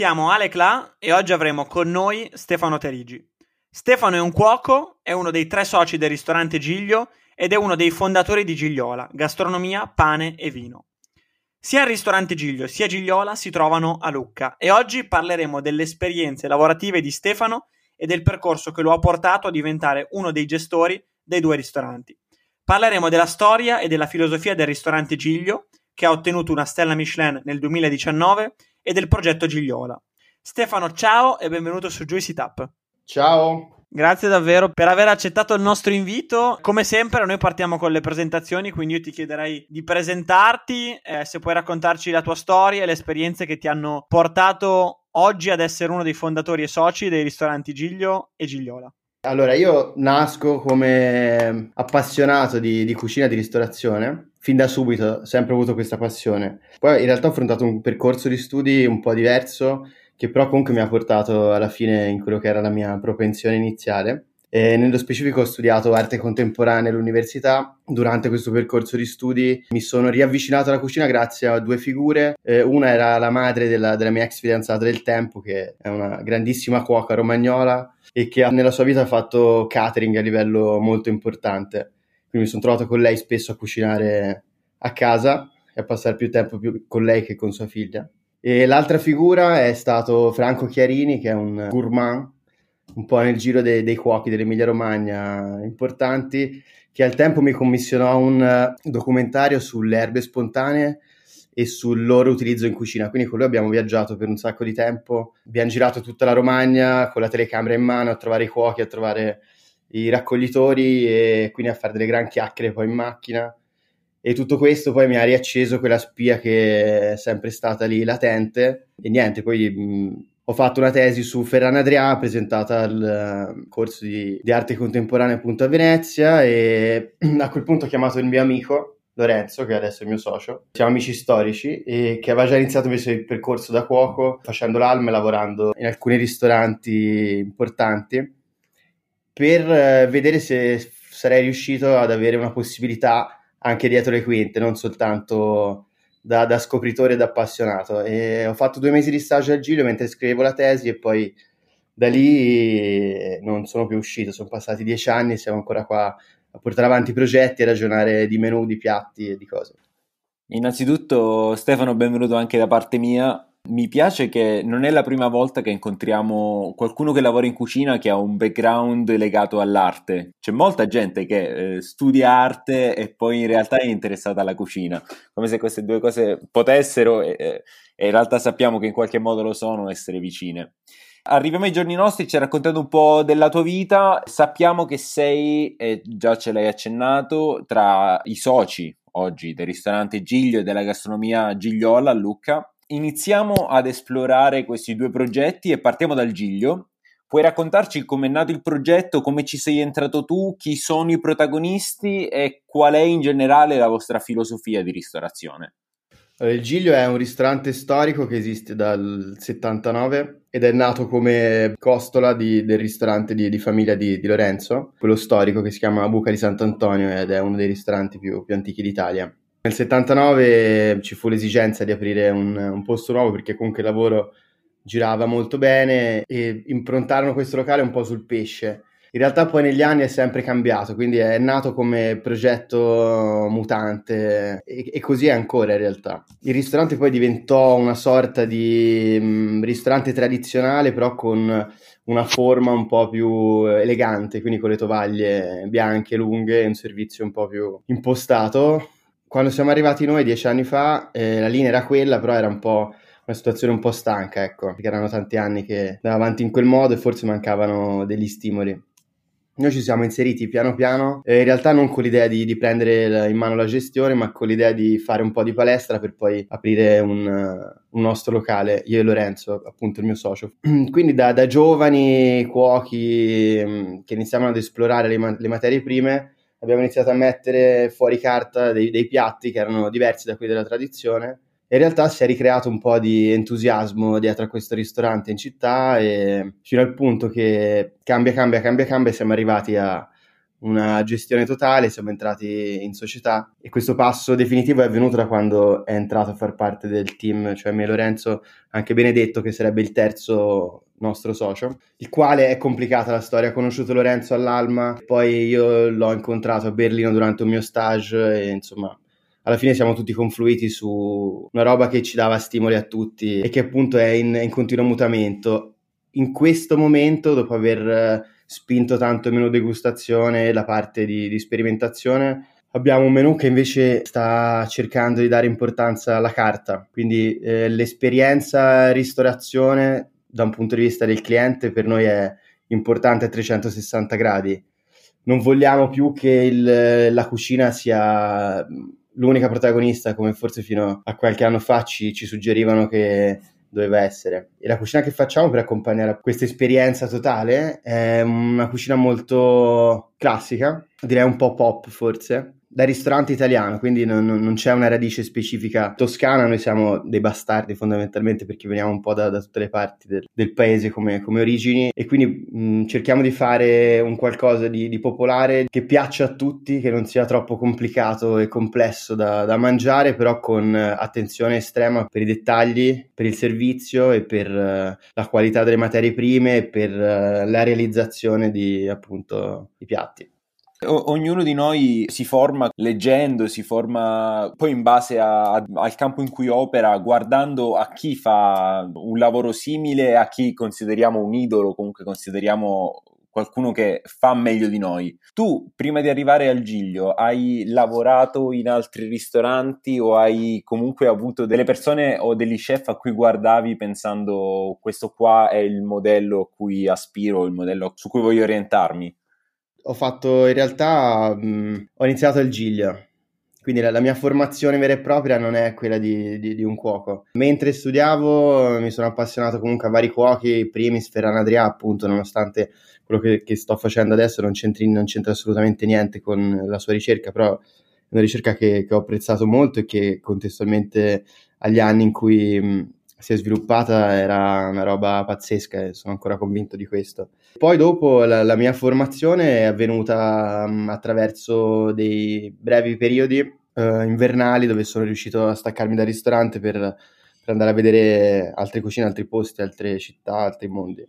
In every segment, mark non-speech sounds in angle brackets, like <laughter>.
Siamo Ale Cla e oggi avremo con noi Stefano Terigi. Stefano è un cuoco, è uno dei tre soci del ristorante Giglio ed è uno dei fondatori di Gigliola, gastronomia, pane e vino. Sia il ristorante Giglio sia Gigliola si trovano a Lucca e oggi parleremo delle esperienze lavorative di Stefano e del percorso che lo ha portato a diventare uno dei gestori dei due ristoranti. Parleremo della storia e della filosofia del ristorante Giglio, che ha ottenuto una stella Michelin nel 2019, e del progetto Gigliola. Stefano, ciao e benvenuto su Juicy Tap. Ciao. Grazie davvero per aver accettato il nostro invito. Come sempre, noi partiamo con le presentazioni, quindi io ti chiederei di presentarti, eh, se puoi raccontarci la tua storia e le esperienze che ti hanno portato oggi ad essere uno dei fondatori e soci dei ristoranti Giglio e Gigliola. Allora, io nasco come appassionato di, di cucina e di ristorazione, fin da subito sempre avuto questa passione. Poi in realtà ho affrontato un percorso di studi un po' diverso, che però comunque mi ha portato alla fine in quello che era la mia propensione iniziale. E nello specifico ho studiato arte contemporanea all'università. Durante questo percorso di studi mi sono riavvicinato alla cucina grazie a due figure. Eh, una era la madre della, della, mia ex fidanzata del tempo, che è una grandissima cuoca romagnola e che nella sua vita ha fatto catering a livello molto importante. Quindi mi sono trovato con lei spesso a cucinare a casa e a passare più tempo più con lei che con sua figlia. E l'altra figura è stato Franco Chiarini, che è un gourmand un po' nel giro dei, dei cuochi dell'Emilia Romagna importanti, che al tempo mi commissionò un eh, documentario sulle erbe spontanee e sul loro utilizzo in cucina. Quindi con lui abbiamo viaggiato per un sacco di tempo, abbiamo girato tutta la Romagna con la telecamera in mano a trovare i cuochi, a trovare i raccoglitori e quindi a fare delle gran chiacchiere poi in macchina. E tutto questo poi mi ha riacceso quella spia che è sempre stata lì latente. E niente, poi mh, ho fatto una tesi su Ferran Adrià presentata al uh, corso di, di, arte contemporanea appunto a Venezia e <clears throat> a quel punto ho chiamato il mio amico Lorenzo, che adesso è il mio socio, siamo amici storici e che aveva già iniziato invece il percorso da cuoco facendo l'alma e lavorando in alcuni ristoranti importanti per uh, vedere se sarei riuscito ad avere una possibilità anche dietro le quinte, non soltanto da, da scopritore e da appassionato. E ho fatto due mesi di stage al Giglio mentre scrivevo la tesi e poi da lì non sono più uscito. Sono passati dieci anni e siamo ancora qua a portare avanti progetti, a ragionare di menù, di piatti e di cose. Innanzitutto, Stefano, benvenuto anche da parte mia. Mi piace che non è la prima volta che incontriamo qualcuno che lavora in cucina che ha un background legato all'arte. C'è molta gente che eh, studia arte e poi in realtà è interessata alla cucina, come se queste due cose potessero, e, e in realtà sappiamo che in qualche modo lo sono, essere vicine. Arriviamo ai giorni nostri, ci hai raccontato un po' della tua vita, sappiamo che sei, e già ce l'hai accennato, tra i soci oggi del ristorante Giglio e della gastronomia Gigliola a Lucca iniziamo ad esplorare questi due progetti e partiamo dal Giglio. Puoi raccontarci come è nato il progetto, come ci sei entrato tu, chi sono i protagonisti e qual è in generale la vostra filosofia di ristorazione? Il Giglio è un ristorante storico che esiste dal 79 ed è nato come costola di, del ristorante di, di famiglia di, di, Lorenzo, quello storico che si chiama Buca di Sant'Antonio ed è uno dei ristoranti più, più antichi d'Italia. Nel 79 ci fu l'esigenza di aprire un, un, posto nuovo perché comunque il lavoro girava molto bene e improntarono questo locale un po' sul pesce. In realtà poi negli anni è sempre cambiato, quindi è nato come progetto mutante e, e così è ancora in realtà. Il ristorante poi diventò una sorta di um, ristorante tradizionale però con una forma un po' più elegante, quindi con le tovaglie bianche, lunghe, un servizio un po' più impostato. Quando siamo arrivati noi dieci anni fa, eh, la linea era quella, però era un po' una situazione un po' stanca, ecco, perché erano tanti anni che andava avanti in quel modo e forse mancavano degli stimoli. Noi ci siamo inseriti piano piano, eh, in realtà non con l'idea di, di, prendere in mano la gestione, ma con l'idea di fare un po' di palestra per poi aprire un, un nostro locale, io e Lorenzo, appunto il mio socio. <clears throat> Quindi da, da giovani cuochi mm, che iniziavano ad esplorare le, le, materie prime, abbiamo iniziato a mettere fuori carta dei, dei piatti che erano diversi da quelli della tradizione. In realtà si è ricreato un po' di entusiasmo dietro a questo ristorante in città e fino al punto che cambia, cambia, cambia, cambia, siamo arrivati a una gestione totale, siamo entrati in società e questo passo definitivo è avvenuto da quando è entrato a far parte del team, cioè me Lorenzo, anche Benedetto che sarebbe il terzo nostro socio, il quale è complicata la storia, ha conosciuto Lorenzo all'Alma, poi io l'ho incontrato a Berlino durante un mio stage e insomma alla fine siamo tutti confluiti su una roba che ci dava stimoli a tutti e che appunto è in, in continuo mutamento. In questo momento, dopo aver spinto tanto meno degustazione, la parte di, di sperimentazione, abbiamo un menu che invece sta cercando di dare importanza alla carta, quindi eh, l'esperienza ristorazione da un punto di vista del cliente per noi è importante a 360 gradi. Non vogliamo più che il, la cucina sia l'unica protagonista, come forse fino a qualche anno fa ci, ci suggerivano che doveva essere. E la cucina che facciamo per accompagnare questa esperienza totale è una cucina molto classica, direi un po' pop forse, da ristorante italiano, quindi non, non, c'è una radice specifica toscana, noi siamo dei bastardi fondamentalmente perché veniamo un po' da, da tutte le parti del, del paese come, come, origini e quindi mh, cerchiamo di fare un qualcosa di, di, popolare che piaccia a tutti, che non sia troppo complicato e complesso da, da mangiare, però con attenzione estrema per i dettagli, per il servizio e per uh, la qualità delle materie prime e per uh, la realizzazione di appunto i piatti. O- ognuno di noi si forma leggendo, si forma poi in base a, al campo in cui opera, guardando a chi fa un lavoro simile, a chi consideriamo un idolo, comunque consideriamo qualcuno che fa meglio di noi. Tu, prima di arrivare al Giglio, hai lavorato in altri ristoranti o hai comunque avuto delle persone o degli chef a cui guardavi pensando questo qua è il modello a cui aspiro, il modello su cui voglio orientarmi? Ho fatto in realtà mh, ho iniziato al Giglio quindi la, la, mia formazione vera e propria non è quella di, di, di, un cuoco. Mentre studiavo mi sono appassionato comunque a vari cuochi, primis Ferran Adrià appunto, nonostante quello che, che sto facendo adesso non, non, c'entra assolutamente niente con la sua ricerca, però è una ricerca che, che ho apprezzato molto e che contestualmente agli anni in cui mh, si è sviluppata era una roba pazzesca e sono ancora convinto di questo. Poi dopo la, la mia formazione è avvenuta um, attraverso dei brevi periodi uh, invernali dove sono riuscito a staccarmi dal ristorante per, per, andare a vedere altre cucine, altri posti, altre città, altri mondi.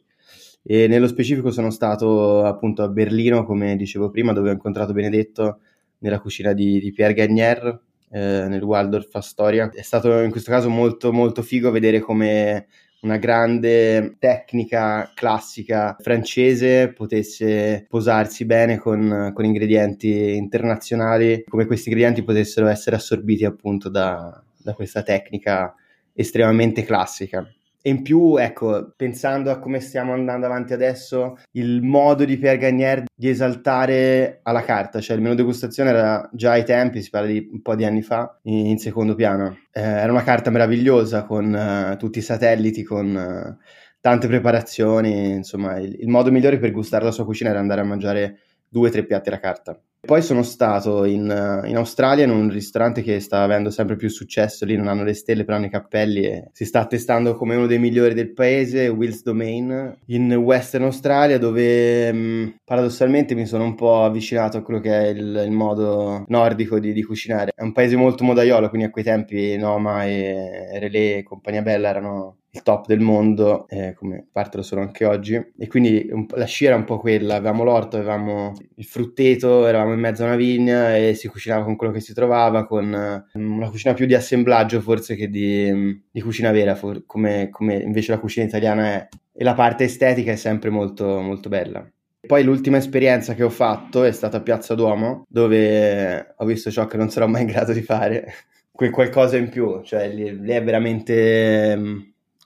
E nello specifico sono stato appunto a Berlino, come dicevo prima, dove ho incontrato Benedetto nella cucina di, di Pierre Gagnier, eh, nel Waldorf Astoria. È stato in questo caso molto molto figo vedere come una grande tecnica classica francese potesse posarsi bene con, con ingredienti internazionali, come questi ingredienti potessero essere assorbiti appunto da, da questa tecnica estremamente classica. E in più, ecco, pensando a come stiamo andando avanti adesso, il modo di Pierre Gagnier di esaltare alla carta, cioè il menu degustazione era già ai tempi, si parla di un po' di anni fa, in, secondo piano. Eh, era una carta meravigliosa con uh, tutti i satelliti, con uh, tante preparazioni, insomma, il, il modo migliore per gustare la sua cucina era andare a mangiare due o tre piatti alla carta. Poi sono stato in, in, Australia in un ristorante che sta avendo sempre più successo, lì non hanno le stelle però hanno i cappelli e si sta attestando come uno dei migliori del paese, Will's Domain, in Western Australia dove mh, mm, paradossalmente mi sono un po' avvicinato a quello che è il, il modo nordico di, di, cucinare. È un paese molto modaiolo, quindi a quei tempi Noma e Relais e compagnia bella erano il top del mondo, eh, come parte lo sono anche oggi. E quindi la scia era un po' quella: avevamo l'orto, avevamo il frutteto, eravamo in mezzo a una vigna e si cucinava con quello che si trovava, con uh, una cucina più di assemblaggio forse che di, di cucina vera, for- come, come, invece la cucina italiana è. e la parte estetica è sempre molto, molto bella. Poi l'ultima esperienza che ho fatto è stata a Piazza Duomo, dove ho visto ciò che non sarò mai in grado di fare, <laughs> quel qualcosa in più, cioè lì, lì è veramente mm,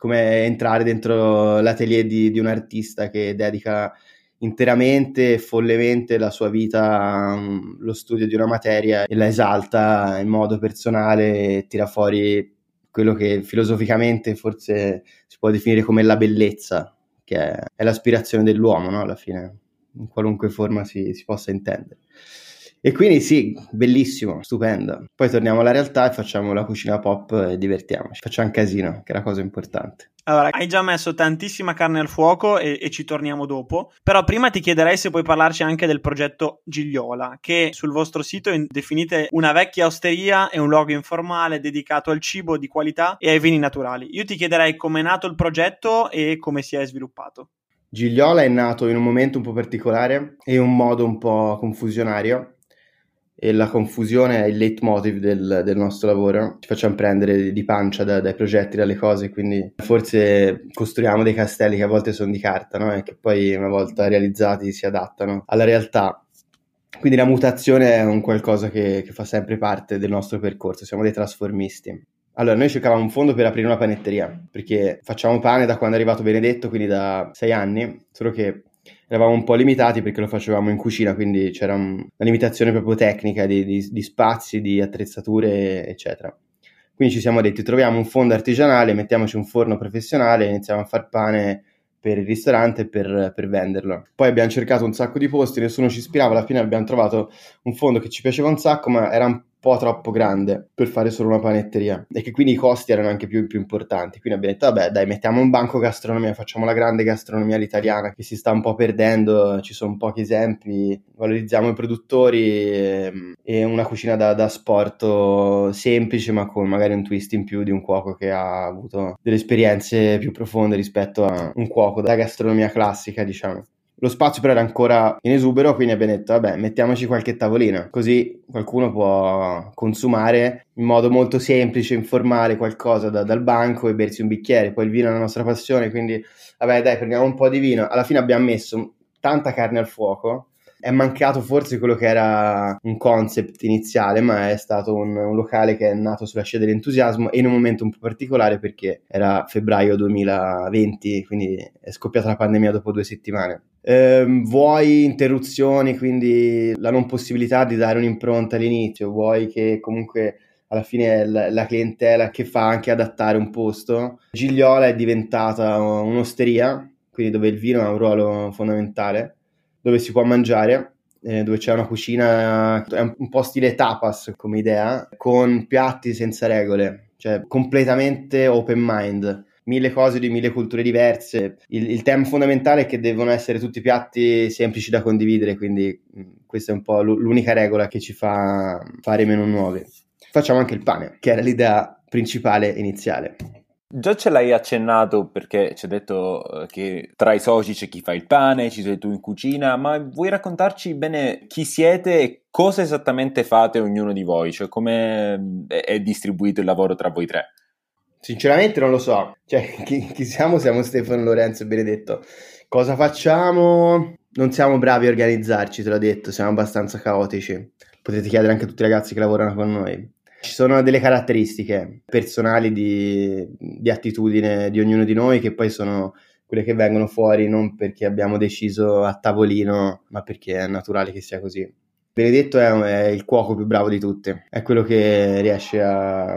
come entrare dentro l'atelier di, di un artista che dedica interamente e follemente la sua vita allo studio di una materia e la esalta in modo personale e tira fuori quello che filosoficamente forse si può definire come la bellezza, che è, è l'aspirazione dell'uomo, no? alla fine, in qualunque forma si, si possa intendere. E quindi sì, bellissimo, stupendo. Poi torniamo alla realtà e facciamo la cucina pop e divertiamoci. Facciamo un casino, che è la cosa importante. Allora, hai già messo tantissima carne al fuoco e, e, ci torniamo dopo. Però prima ti chiederei se puoi parlarci anche del progetto Gigliola, che sul vostro sito definite una vecchia osteria e un luogo informale dedicato al cibo di qualità e ai vini naturali. Io ti chiederei come è nato il progetto e come si è sviluppato. Gigliola è nato in un momento un po' particolare e in un modo un po' confusionario e la confusione è il leitmotiv del, del nostro lavoro. Ci facciamo prendere di pancia da, dai progetti, dalle cose, quindi forse costruiamo dei castelli che a volte sono di carta no? e che poi una volta realizzati si adattano alla realtà. Quindi la mutazione è un qualcosa che, che fa sempre parte del nostro percorso, siamo dei trasformisti. Allora, noi cercavamo un fondo per aprire una panetteria, perché facciamo pane da quando è arrivato Benedetto, quindi da sei anni, solo che eravamo un po' limitati perché lo facevamo in cucina, quindi c'era un, una limitazione proprio tecnica di, di, di, spazi, di attrezzature, eccetera. Quindi ci siamo detti, troviamo un fondo artigianale, mettiamoci un forno professionale, iniziamo a far pane per il ristorante per, per, venderlo. Poi abbiamo cercato un sacco di posti, nessuno ci ispirava, alla fine abbiamo trovato un fondo che ci piaceva un sacco, ma era un po' troppo grande per fare solo una panetteria e che quindi i costi erano anche più, più importanti. Quindi abbiamo detto, vabbè, dai, mettiamo un banco gastronomia, facciamo la grande gastronomia all'italiana che si sta un po' perdendo, ci sono pochi esempi, valorizziamo i produttori e, ehm, e una cucina da, da sport semplice ma con magari un twist in più di un cuoco che ha avuto delle esperienze più profonde rispetto a un cuoco da gastronomia classica, diciamo. Lo spazio però era ancora in esubero, quindi abbiamo detto, vabbè, mettiamoci qualche tavolino, così qualcuno può consumare in modo molto semplice, informale, qualcosa da, dal banco e bersi un bicchiere. Poi il vino è la nostra passione, quindi, vabbè, dai, prendiamo un po' di vino. Alla fine abbiamo messo tanta carne al fuoco, è mancato forse quello che era un concept iniziale, ma è stato un, un, locale che è nato sulla scia dell'entusiasmo e in un momento un po' particolare perché era febbraio 2020, quindi è scoppiata la pandemia dopo due settimane. Eh, vuoi interruzioni, quindi la non possibilità di dare un'impronta all'inizio, vuoi che comunque alla fine la, la clientela che fa anche adattare un posto. Gigliola è diventata un'osteria, quindi dove il vino ha un ruolo fondamentale dove si può mangiare, eh, dove c'è una cucina, è un po' stile tapas come idea, con piatti senza regole, cioè completamente open mind mille cose di mille culture diverse. Il, il, tema fondamentale è che devono essere tutti piatti semplici da condividere, quindi mm, questa è un po' l'unica regola che ci fa fare meno nuovi. Facciamo anche il pane, che era l'idea principale iniziale. Già ce l'hai accennato perché ci hai detto eh, che tra i soci c'è chi fa il pane, ci sei tu in cucina, ma vuoi raccontarci bene chi siete e cosa esattamente fate ognuno di voi? Cioè come è distribuito il lavoro tra voi tre? Sinceramente non lo so, cioè <laughs> chi, chi siamo? Siamo Stefano, Lorenzo e Benedetto. Cosa facciamo? Non siamo bravi a organizzarci, te l'ho detto, siamo abbastanza caotici. Potete chiedere anche a tutti i ragazzi che lavorano con noi. Ci sono delle caratteristiche personali di, di attitudine di ognuno di noi che poi sono quelle che vengono fuori non perché abbiamo deciso a tavolino, ma perché è naturale che sia così. Benedetto è, è il cuoco più bravo di tutti, è quello che riesce a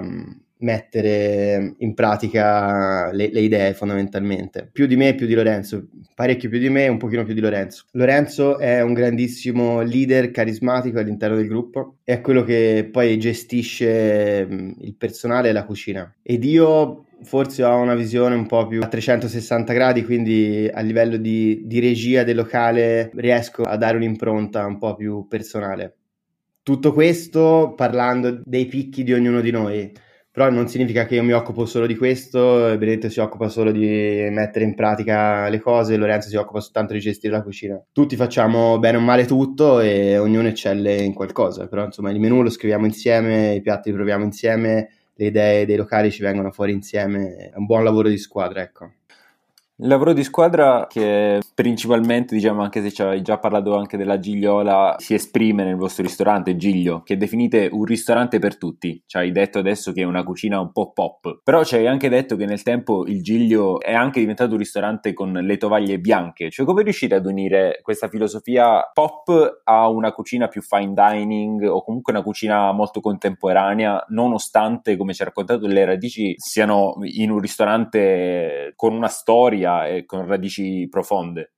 mettere in pratica le, le, idee fondamentalmente. Più di me, più di Lorenzo, parecchio più di me, un pochino più di Lorenzo. Lorenzo è un grandissimo leader carismatico all'interno del gruppo, è quello che poi gestisce il personale e la cucina. Ed io forse ho una visione un po' più a 360 gradi, quindi a livello di, di regia del locale riesco a dare un'impronta un po' più personale. Tutto questo parlando dei picchi di ognuno di noi però non significa che io mi occupo solo di questo, Benedetto si occupa solo di mettere in pratica le cose, Lorenzo si occupa soltanto di gestire la cucina. Tutti facciamo bene o male tutto e ognuno eccelle in qualcosa, però insomma il menù lo scriviamo insieme, i piatti li proviamo insieme, le idee dei locali ci vengono fuori insieme, è un buon lavoro di squadra, ecco. Il lavoro di squadra che principalmente, diciamo, anche se ci hai già parlato anche della Gigliola, si esprime nel vostro ristorante Giglio, che definite un ristorante per tutti. Ci hai detto adesso che è una cucina un po' pop, però ci hai anche detto che nel tempo il Giglio è anche diventato un ristorante con le tovaglie bianche. Cioè come riuscite ad unire questa filosofia pop a una cucina più fine dining o comunque una cucina molto contemporanea, nonostante, come ci ha raccontato, le radici siano in un ristorante con una storia storia e con radici profonde.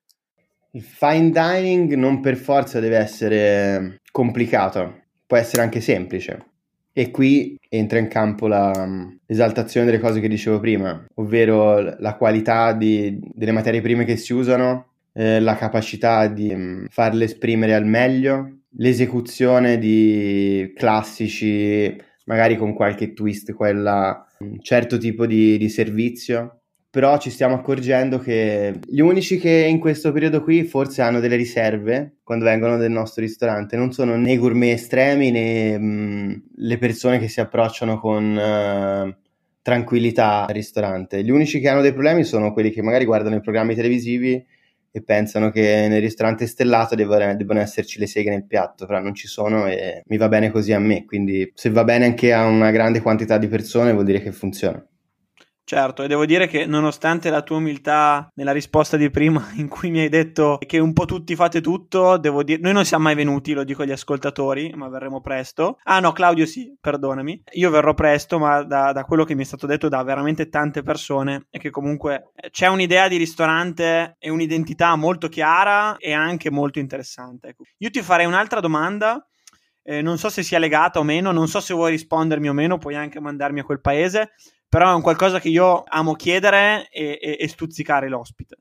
Il fine dining non per forza deve essere complicato, può essere anche semplice. E qui entra in campo l'esaltazione delle cose che dicevo prima, ovvero la qualità di, delle materie prime che si usano, eh, la capacità di um, farle esprimere al meglio, l'esecuzione di classici, magari con qualche twist, quella, un certo tipo di, di servizio però ci stiamo accorgendo che gli unici che in questo periodo qui forse hanno delle riserve quando vengono nel nostro ristorante non sono né gourmet estremi né mh, mm, le persone che si approcciano con uh, tranquillità al ristorante. Gli unici che hanno dei problemi sono quelli che magari guardano i programmi televisivi e pensano che nel ristorante stellato debbano esserci le seghe nel piatto, però non ci sono e mi va bene così a me, quindi se va bene anche a una grande quantità di persone vuol dire che funziona. Certo, e devo dire che nonostante la tua umiltà nella risposta di prima, <laughs> in cui mi hai detto che un po' tutti fate tutto, devo dire, noi non siamo mai venuti, lo dico agli ascoltatori, ma verremo presto. Ah no, Claudio sì, perdonami. Io verrò presto, ma da, da quello che mi è stato detto da veramente tante persone è che comunque c'è un'idea di ristorante e un'identità molto chiara e anche molto interessante. Ecco. Io ti farei un'altra domanda eh, non so se sia legata o meno, non so se vuoi rispondermi o meno, puoi anche mandarmi a quel paese, però è un qualcosa che io amo chiedere e, e, e stuzzicare l'ospite.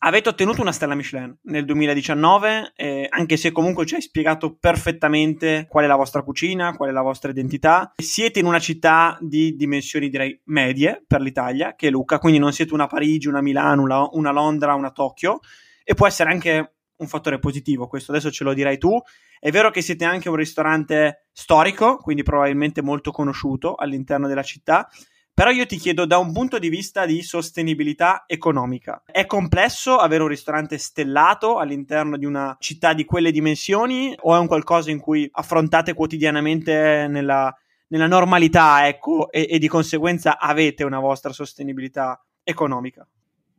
Avete ottenuto una stella Michelin nel 2019, eh, anche se comunque ci hai spiegato perfettamente qual è la vostra cucina, qual è la vostra identità. Siete in una città di dimensioni direi medie per l'Italia, che è Lucca, quindi non siete una Parigi, una Milano, una, una Londra, una Tokyo, e può essere anche un fattore positivo, questo adesso ce lo dirai tu. È vero che siete anche un ristorante storico, quindi probabilmente molto conosciuto all'interno della città, però io ti chiedo da un punto di vista di sostenibilità economica. È complesso avere un ristorante stellato all'interno di una città di quelle dimensioni o è un qualcosa in cui affrontate quotidianamente nella, nella normalità, ecco, e, e, di conseguenza avete una vostra sostenibilità economica?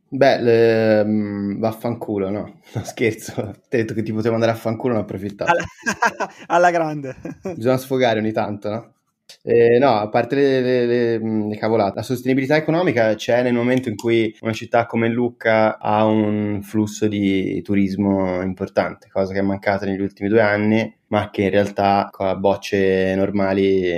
Beh, le, mh, vaffanculo, no? <laughs> No, scherzo. Ti ho detto che ti potevo andare a fanculo, non ho approfittato. Alla, <laughs> alla grande. Bisogna sfogare ogni tanto, no? Eh, no, a parte le, le, le, le, cavolate, la sostenibilità economica c'è nel momento in cui una città come Lucca ha un flusso di turismo importante, cosa che è mancata negli ultimi due anni, ma che in realtà con le bocce normali,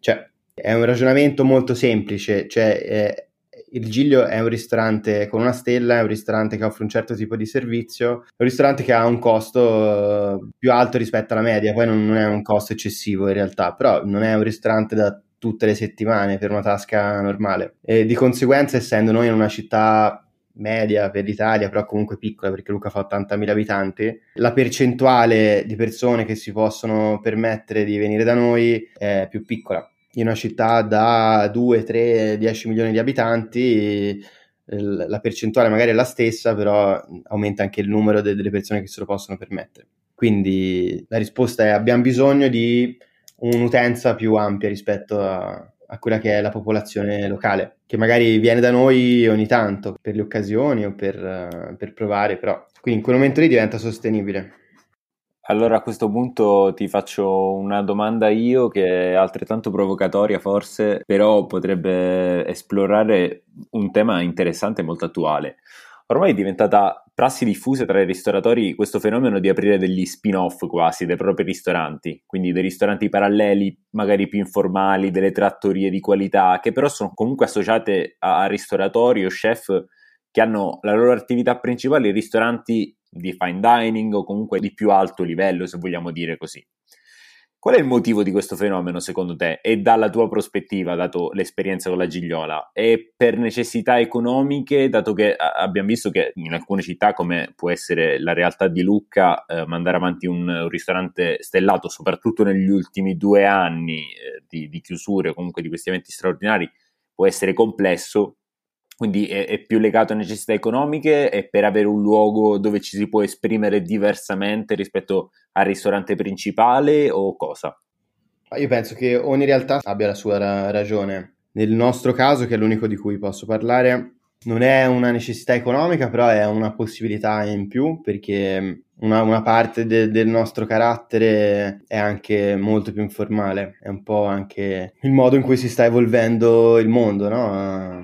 cioè, è un ragionamento molto semplice, cioè, eh, il Giglio è un ristorante con una stella, è un ristorante che offre un certo tipo di servizio, è un ristorante che ha un costo uh, più alto rispetto alla media, poi non, non, è un costo eccessivo in realtà, però non è un ristorante da tutte le settimane per una tasca normale. E di conseguenza essendo noi in una città media per l'Italia, però comunque piccola perché Luca fa 80.000 abitanti, la percentuale di persone che si possono permettere di venire da noi è più piccola in una città da 2, 3, 10 milioni di abitanti la percentuale magari è la stessa, però aumenta anche il numero de- delle persone che se lo possono permettere. Quindi la risposta è abbiamo bisogno di un'utenza più ampia rispetto a, a quella che è la popolazione locale, che magari viene da noi ogni tanto per le occasioni o per, per provare, però quindi in quel momento lì diventa sostenibile. Allora a questo punto ti faccio una domanda io che è altrettanto provocatoria forse, però potrebbe esplorare un tema interessante e molto attuale. Ormai è diventata prassi diffusa tra i ristoratori questo fenomeno di aprire degli spin-off quasi dei propri ristoranti, quindi dei ristoranti paralleli, magari più informali, delle trattorie di qualità, che però sono comunque associate a, ristoratori o chef che hanno la loro attività principale in ristoranti di fine dining o comunque di più alto livello, se vogliamo dire così. Qual è il motivo di questo fenomeno secondo te e dalla tua prospettiva, dato l'esperienza con la Gigliola? È per necessità economiche, dato che abbiamo visto che in alcune città, come può essere la realtà di Lucca, eh, mandare avanti un, un, ristorante stellato, soprattutto negli ultimi due anni eh, di, di chiusure o comunque di questi eventi straordinari, può essere complesso quindi è, è, più legato a necessità economiche e per avere un luogo dove ci si può esprimere diversamente rispetto al ristorante principale o cosa? Io penso che ogni realtà abbia la sua ra- ragione. Nel nostro caso, che è l'unico di cui posso parlare, non è una necessità economica, però è una possibilità in più perché una, una parte de, del nostro carattere è anche molto più informale, è un po' anche il modo in cui si sta evolvendo il mondo, no?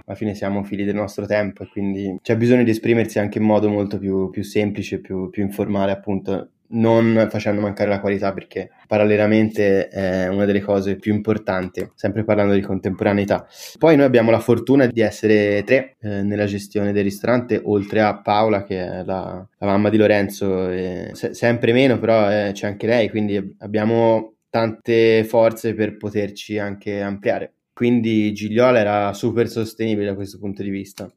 Alla fine siamo figli del nostro tempo e quindi c'è bisogno di esprimersi anche in modo molto più, più semplice, più, più informale, appunto non facendo mancare la qualità perché parallelamente è una delle cose più importanti, sempre parlando di contemporaneità. Poi noi abbiamo la fortuna di essere tre eh, nella gestione del ristorante, oltre a Paola che è la, la mamma di Lorenzo, se, sempre meno però eh, c'è anche lei, quindi abbiamo tante forze per poterci anche ampliare. Quindi Gigliola era super sostenibile da questo punto di vista.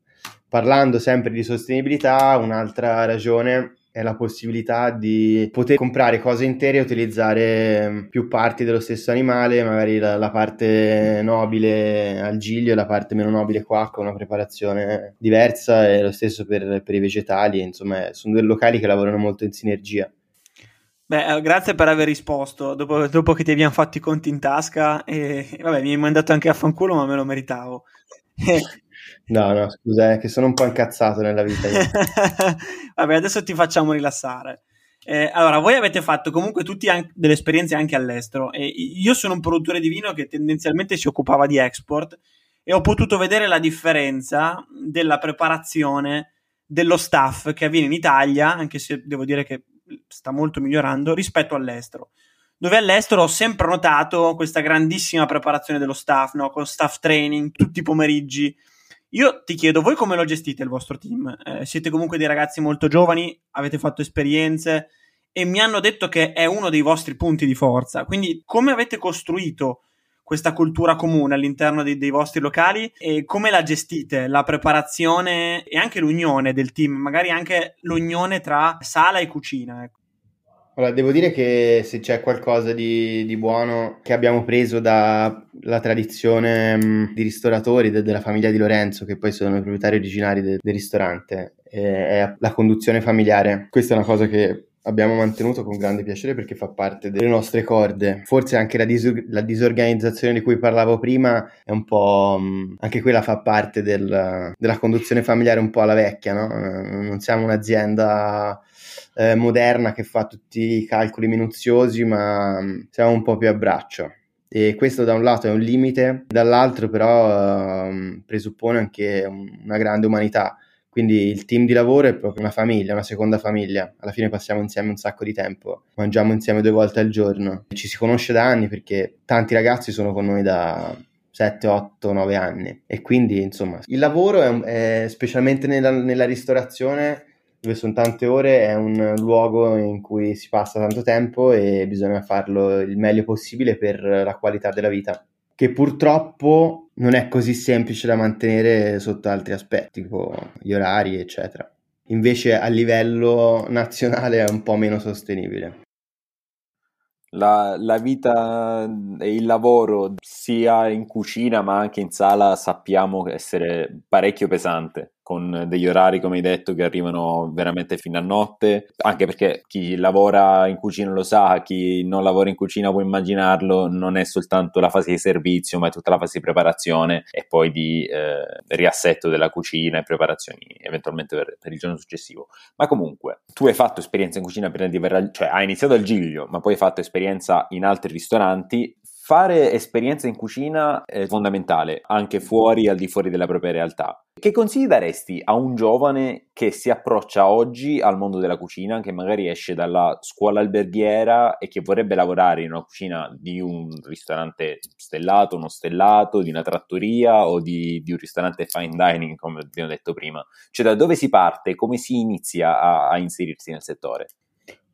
Parlando sempre di sostenibilità, un'altra ragione è la possibilità di poter comprare cose intere e utilizzare mm, più parti dello stesso animale, magari la, la parte nobile al giglio e la parte meno nobile qua con una preparazione diversa e lo stesso per, per i vegetali, insomma sono due locali che lavorano molto in sinergia. Beh, eh, grazie per aver risposto dopo, dopo, che ti abbiamo fatto i conti in tasca e vabbè, mi hai mandato anche a fanculo, ma me lo meritavo. <laughs> No, no, scusa, è che sono un po' incazzato nella vita. <laughs> Vabbè, adesso ti facciamo rilassare. Eh, allora, voi avete fatto comunque tutti an- delle esperienze anche all'estero. E io sono un produttore di vino che tendenzialmente si occupava di export e ho potuto vedere la differenza della preparazione dello staff che avviene in Italia, anche se devo dire che sta molto migliorando, rispetto all'estero. Dove all'estero ho sempre notato questa grandissima preparazione dello staff, no? con staff training tutti i pomeriggi io ti chiedo, voi come lo gestite il vostro team? Eh, siete comunque dei ragazzi molto giovani, avete fatto esperienze e mi hanno detto che è uno dei vostri punti di forza. Quindi come avete costruito questa cultura comune all'interno dei, dei vostri locali e come la gestite? La preparazione e anche l'unione del team, magari anche l'unione tra sala e cucina. Allora, devo dire che se c'è qualcosa di, di buono che abbiamo preso dalla tradizione mh, mm, di ristoratori de, della famiglia di Lorenzo, che poi sono i proprietari originari de, del ristorante, è la conduzione familiare. Questa è una cosa che abbiamo mantenuto con grande piacere perché fa parte delle nostre corde. Forse anche la, dis- la disorganizzazione di cui parlavo prima è un po'... Mh, mm, anche quella fa parte del, della conduzione familiare un po' alla vecchia, no? Non siamo un'azienda eh, moderna che fa tutti i calcoli minuziosi, ma mm, siamo un po' più a braccio. E questo da un lato è un limite, dall'altro però eh, presuppone anche una grande umanità. Quindi il team di lavoro è proprio una famiglia, una seconda famiglia. Alla fine passiamo insieme un sacco di tempo, mangiamo insieme due volte al giorno. Ci si conosce da anni perché tanti ragazzi sono con noi da 7, 8, 9 anni. E quindi, insomma, il lavoro è, è specialmente nella, nella ristorazione dove sono tante ore, è un luogo in cui si passa tanto tempo e bisogna farlo il meglio possibile per la qualità della vita, che purtroppo non è così semplice da mantenere sotto altri aspetti, tipo gli orari, eccetera. Invece a livello <laughs> nazionale è un po' meno sostenibile. La, la, vita e il lavoro sia in cucina ma anche in sala sappiamo essere parecchio pesante con degli orari, come hai detto, che arrivano veramente fino a notte, anche perché chi lavora in cucina lo sa, chi non lavora in cucina può immaginarlo, non è soltanto la fase di servizio, ma è tutta la fase di preparazione e poi di eh, riassetto della cucina e preparazioni eventualmente per, per, il giorno successivo. Ma comunque, tu hai fatto esperienza in cucina prima di aver, cioè hai iniziato al Giglio, ma poi hai fatto esperienza in altri ristoranti, Fare esperienza in cucina è fondamentale, anche fuori al di fuori della propria realtà. Che consigli daresti a un giovane che si approccia oggi al mondo della cucina, che magari esce dalla scuola alberghiera e che vorrebbe lavorare in una cucina di un ristorante stellato, non stellato, di una trattoria o di, di un ristorante fine dining, come abbiamo detto prima? Cioè da dove si parte, come si inizia a, a inserirsi nel settore?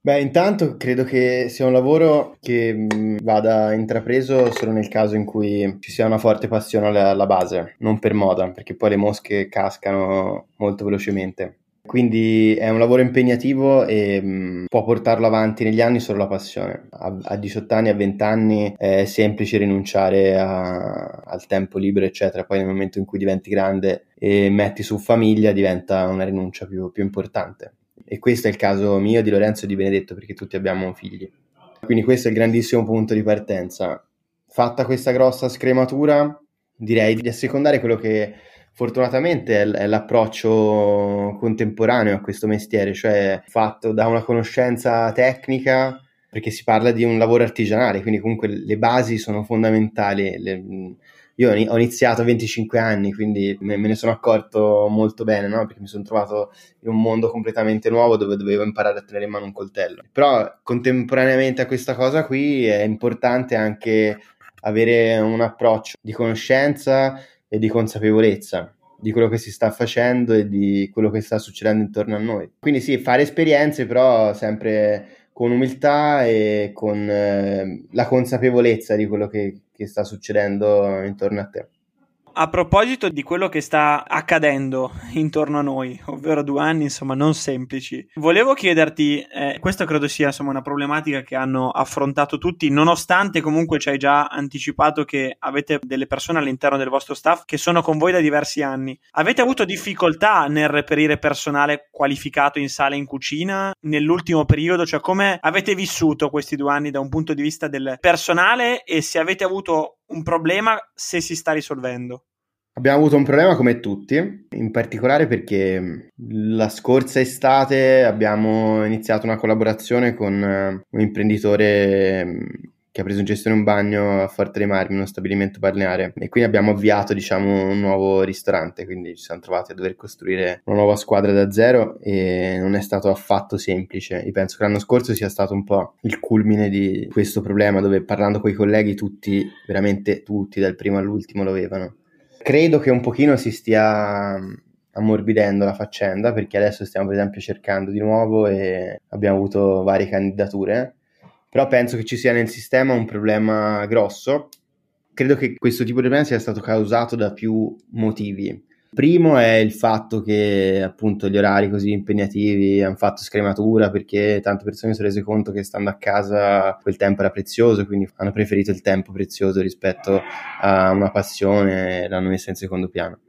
Beh, intanto credo che sia un lavoro che mh, vada intrapreso solo nel caso in cui ci sia una forte passione alla, alla, base, non per moda, perché poi le mosche cascano molto velocemente. Quindi è un lavoro impegnativo e mh, mm, può portarlo avanti negli anni solo la passione. A, a 18 anni, a 20 anni è semplice rinunciare a, al tempo libero, eccetera. Poi nel momento in cui diventi grande e metti su famiglia diventa una rinuncia più, più importante. E questo è il caso mio, di Lorenzo e di Benedetto, perché tutti abbiamo figli. Quindi questo è il grandissimo punto di partenza. Fatta questa grossa scrematura, direi di assecondare quello che fortunatamente è, l'approccio contemporaneo a questo mestiere, cioè fatto da una conoscenza tecnica, perché si parla di un lavoro artigianale, quindi comunque le basi sono fondamentali. Le, io ho iniziato a 25 anni, quindi me, ne sono accorto molto bene, no? perché mi sono trovato in un mondo completamente nuovo dove dovevo imparare a tenere in mano un coltello. Però contemporaneamente a questa cosa qui è importante anche avere un approccio di conoscenza e di consapevolezza di quello che si sta facendo e di quello che sta succedendo intorno a noi. Quindi sì, fare esperienze però sempre con umiltà e con eh, la consapevolezza di quello che, che sta succedendo intorno a te. A proposito di quello che sta accadendo intorno a noi, ovvero due anni insomma non semplici, volevo chiederti, eh, questa credo sia insomma una problematica che hanno affrontato tutti, nonostante comunque ci hai già anticipato che avete delle persone all'interno del vostro staff che sono con voi da diversi anni. Avete avuto difficoltà nel reperire personale qualificato in sala e in cucina nell'ultimo periodo? Cioè come avete vissuto questi due anni da un punto di vista del personale e se avete avuto un problema se si sta risolvendo? Abbiamo avuto un problema come tutti, in particolare perché la scorsa estate abbiamo iniziato una collaborazione con eh, un imprenditore che ha preso in gestione un bagno a Forte dei Marmi, uno stabilimento balneare e quindi abbiamo avviato diciamo un nuovo ristorante, quindi ci siamo trovati a dover costruire una nuova squadra da zero e non è stato affatto semplice. Io penso che l'anno scorso sia stato un po' il culmine di questo problema dove parlando con i colleghi tutti, veramente tutti dal primo all'ultimo lo avevano. Credo che un pochino si stia ammorbidendo la faccenda perché adesso stiamo per esempio cercando di nuovo e abbiamo avuto varie candidature però penso che ci sia nel sistema un problema grosso. Credo che questo tipo di problema sia stato causato da più motivi. Primo è il fatto che appunto gli orari così impegnativi hanno fatto scrematura perché tante persone si sono rese conto che stando a casa quel tempo era prezioso, quindi hanno preferito il tempo prezioso rispetto a una passione e l'hanno messa in secondo piano.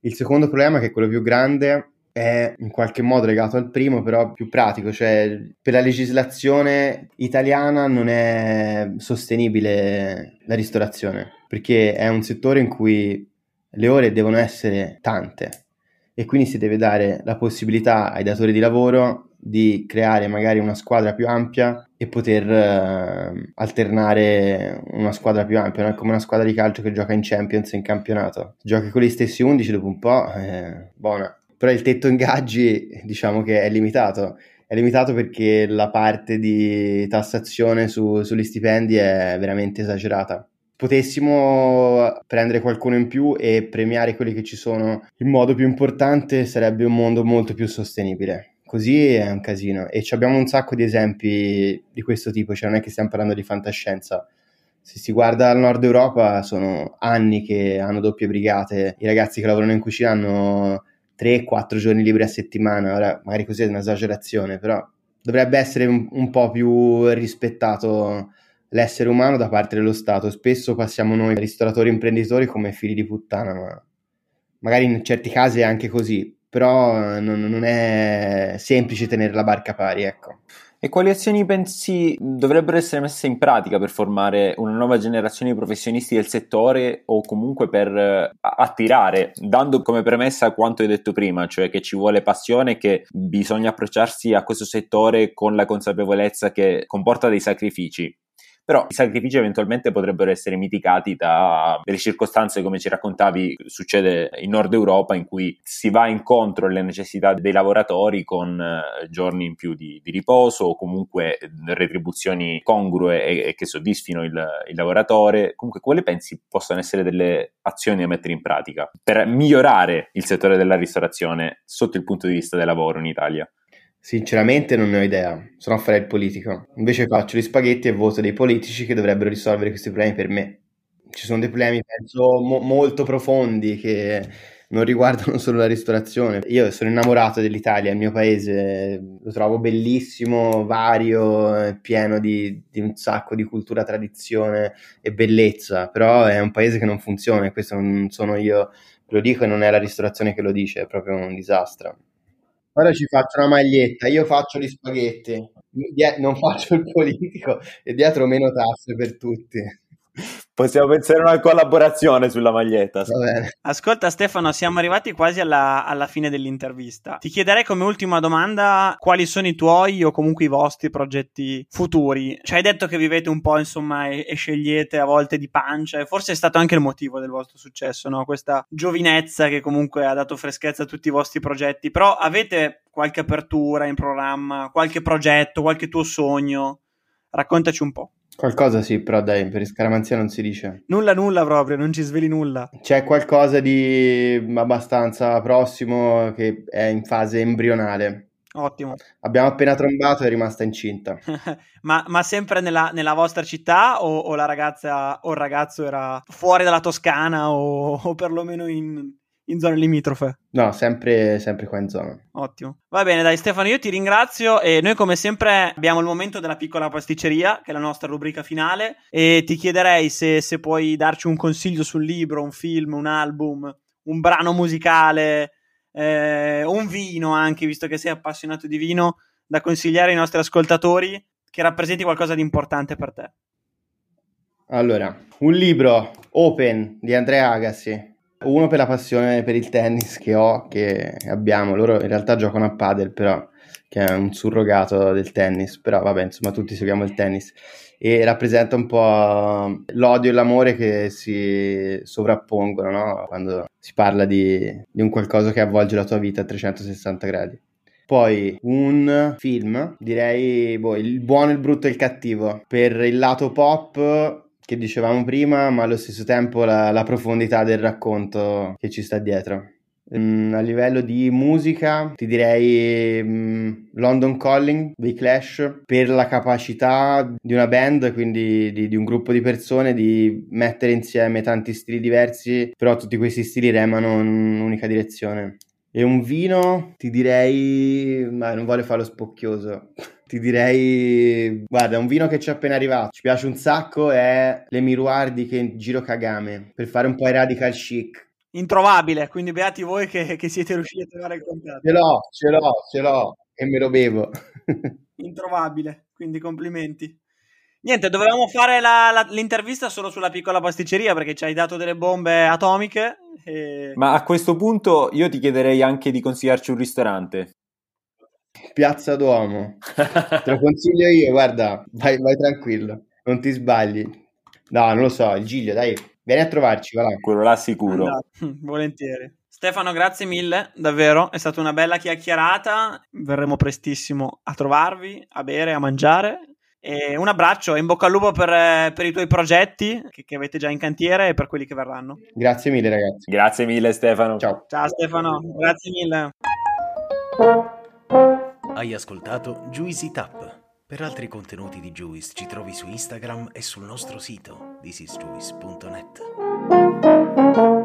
Il secondo problema, che è quello più grande, è in qualche modo legato al primo, però più pratico, cioè per la legislazione italiana non è sostenibile la ristorazione, perché è un settore in cui le ore devono essere tante e quindi si deve dare la possibilità ai datori di lavoro di creare magari una squadra più ampia e poter eh, alternare una squadra più ampia, non è come una squadra di calcio che gioca in Champions in campionato. Giochi con gli stessi 11 dopo un po', eh, buona però il tetto ingaggi diciamo che è limitato. È limitato perché la parte di tassazione su, sugli stipendi è veramente esagerata. Potessimo prendere qualcuno in più e premiare quelli che ci sono in modo più importante, sarebbe un mondo molto più sostenibile. Così è un casino e abbiamo un sacco di esempi di questo tipo, cioè non è che stiamo parlando di fantascienza. Se si guarda al nord Europa sono anni che hanno doppie brigate, i ragazzi che lavorano in cucina hanno 3-4 giorni liberi a settimana, ora magari così è un'esagerazione, però dovrebbe essere un, un, po' più rispettato l'essere umano da parte dello Stato. Spesso passiamo noi ristoratori imprenditori come figli di puttana, ma magari in certi casi è anche così, però non, non è semplice tenere la barca pari, ecco. E quali azioni pensi dovrebbero essere messe in pratica per formare una nuova generazione di professionisti del settore o comunque per eh, attirare, dando come premessa quanto hai detto prima, cioè che ci vuole passione e che bisogna approcciarsi a questo settore con la consapevolezza che comporta dei sacrifici? Però i sacrifici eventualmente potrebbero essere mitigati da delle circostanze come ci raccontavi succede in Nord Europa in cui si va incontro alle necessità dei lavoratori con eh, giorni in più di, di riposo o comunque retribuzioni congrue e, e che soddisfino il, il lavoratore. Comunque quali pensi possano essere delle azioni da mettere in pratica per migliorare il settore della ristorazione sotto il punto di vista del lavoro in Italia? Sinceramente non ne ho idea, se no farei il politico. Invece faccio gli spaghetti e voto dei politici che dovrebbero risolvere questi problemi per me. Ci sono dei problemi, penso, mo- molto profondi che non riguardano solo la ristorazione. Io sono innamorato dell'Italia, il mio paese, lo trovo bellissimo, vario, pieno di, di un sacco di cultura, tradizione e bellezza, però è un paese che non funziona e questo non sono io lo dico e non è la ristorazione che lo dice, è proprio un disastro. Ora ci faccio una maglietta, io faccio gli spaghetti, non faccio il politico e dietro meno tasse per tutti. Possiamo pensare a una collaborazione sulla maglietta. Ascolta Stefano, siamo arrivati quasi alla, alla, fine dell'intervista. Ti chiederei come ultima domanda quali sono i tuoi o comunque i vostri progetti futuri. Ci hai detto che vivete un po' insomma e, e scegliete a volte di pancia e forse è stato anche il motivo del vostro successo, no? questa giovinezza che comunque ha dato freschezza a tutti i vostri progetti. Però avete qualche apertura in programma, qualche progetto, qualche tuo sogno? Raccontaci un po'. Qualcosa sì, però dai, per scaramanzia non si dice. Nulla, nulla proprio, non ci sveli nulla. C'è qualcosa di abbastanza prossimo che è in fase embrionale. Ottimo. Abbiamo appena trombato e è rimasta incinta. <laughs> ma, ma, sempre nella, nella vostra città o, o, la ragazza o il ragazzo era fuori dalla Toscana o, o perlomeno in, in zone limitrofe? No, sempre, sempre qua in zona. Ottimo. Va bene, dai Stefano, io ti ringrazio e noi come sempre abbiamo il momento della piccola pasticceria, che è la nostra rubrica finale, e ti chiederei se, se puoi darci un consiglio sul libro, un film, un album, un brano musicale, eh, un vino anche, visto che sei appassionato di vino, da consigliare ai nostri ascoltatori che rappresenti qualcosa di importante per te. Allora, un libro Open di Andrea Agassi, uno per la passione per il tennis che ho, che abbiamo, loro in realtà giocano a padel, però che è un surrogato del tennis, però vabbè, insomma, tutti seguiamo il tennis e rappresenta un po' l'odio e l'amore che si sovrappongono, no? Quando si parla di, di un qualcosa che avvolge la tua vita a 360 gradi. Poi un film, direi boh, Il buono, il brutto e il cattivo. Per il lato pop che dicevamo prima, ma allo stesso tempo la, la profondità del racconto che ci sta dietro. Mm, a livello di musica ti direi mm, London Calling dei Clash per la capacità di una band, quindi di, di, un gruppo di persone di mettere insieme tanti stili diversi, però tutti questi stili remano in un'unica direzione. E un vino ti direi, ma non voglio farlo spocchioso ti direi, guarda, un vino che ci è appena arrivato, ci piace un sacco, è le Miruar di Kenjiro Kagame, per fare un po' i radical chic. Introvabile, quindi beati voi che, che siete riusciti a trovare il contatto. Ce l'ho, ce l'ho, ce l'ho, e me lo bevo. <laughs> Introvabile, quindi complimenti. Niente, dovevamo fare la, la, l'intervista solo sulla piccola pasticceria perché ci hai dato delle bombe atomiche. E... Ma a questo punto io ti chiederei anche di consigliarci un ristorante. Piazza Duomo. Te lo consiglio io, guarda, vai, vai tranquillo, non ti sbagli. No, non lo so, il Giglio, dai, vieni a trovarci, va là. Quello là sicuro. Andate. <laughs> Volentieri. Stefano, grazie mille, davvero, è stata una bella chiacchierata. Verremo prestissimo a trovarvi, a bere, a mangiare. E un abbraccio e in bocca al lupo per, per i tuoi progetti che, che, avete già in cantiere e per quelli che verranno. Grazie mille, ragazzi. Grazie mille, Stefano. Ciao. Ciao, Stefano. Grazie mille. Hai ascoltato Juicy Tap. Per altri contenuti di Juice ci trovi su Instagram e sul nostro sito thisisjuice.net.